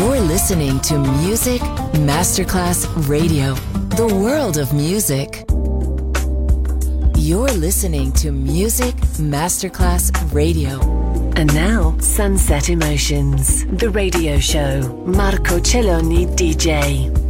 You're listening to Music Masterclass Radio, the world of music. You're listening to Music Masterclass Radio. And now, Sunset Emotions, the radio show. Marco Celloni, DJ.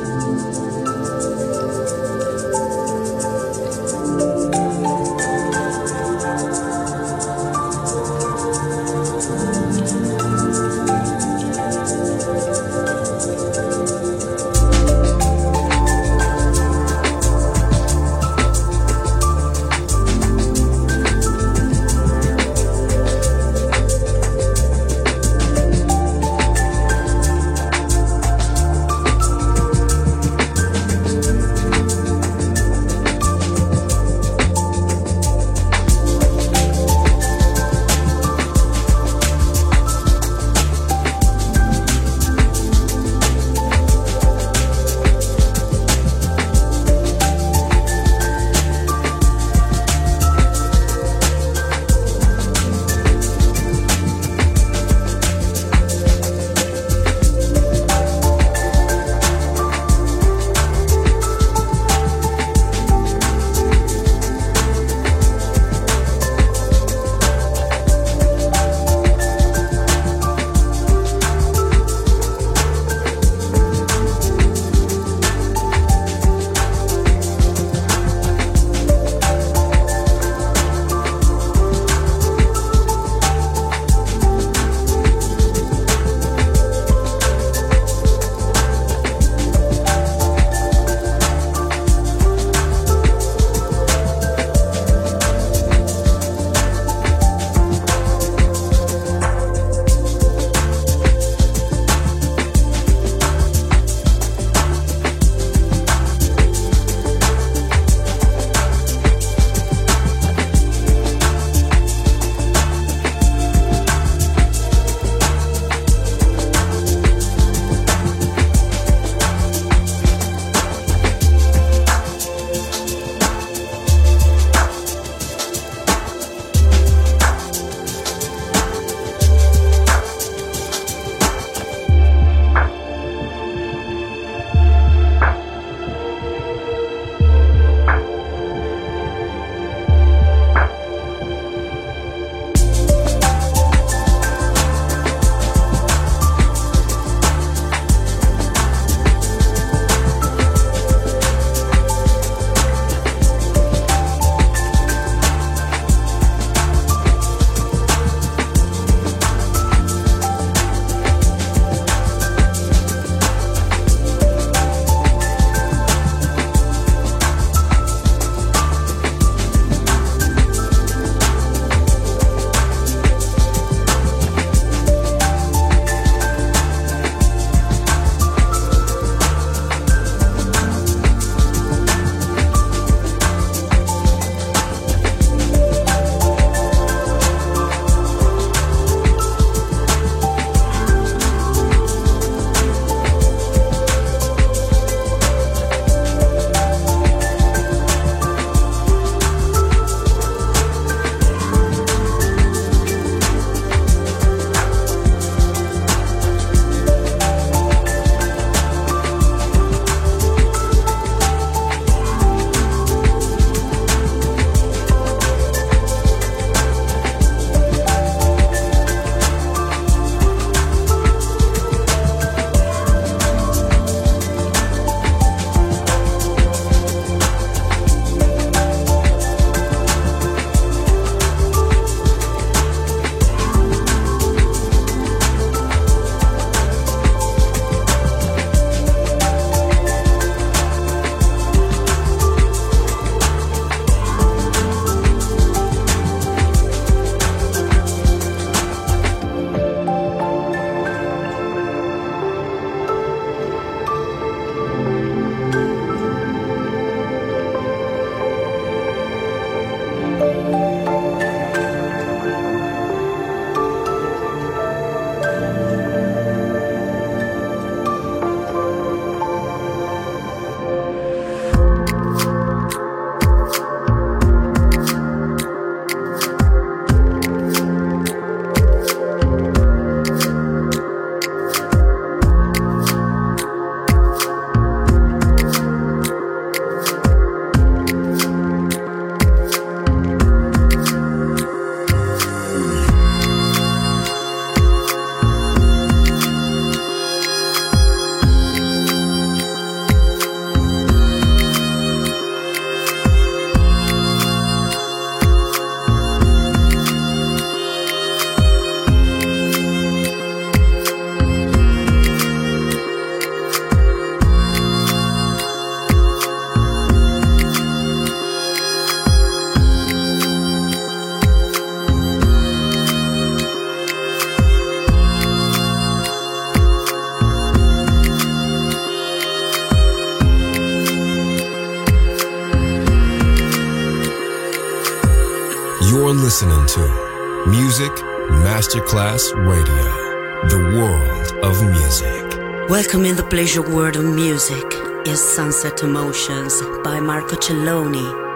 Listening to Music Masterclass Radio, the world of music. Welcome in the pleasure world of music is Sunset Emotions by Marco Celloni.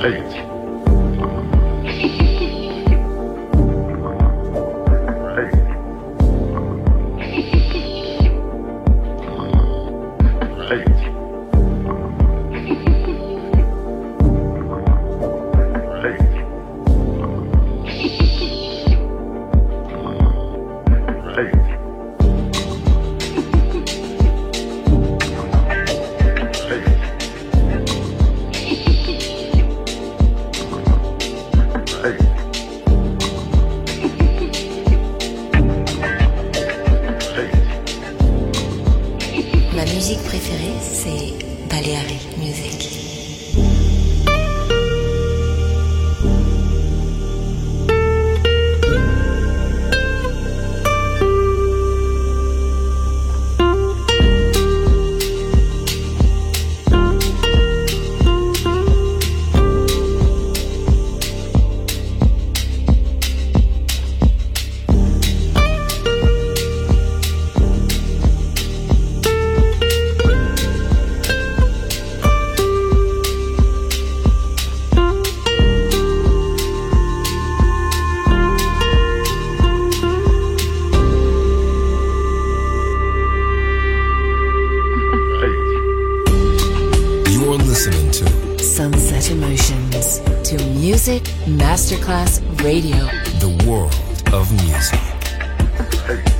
faith. Masterclass Radio, the world of music.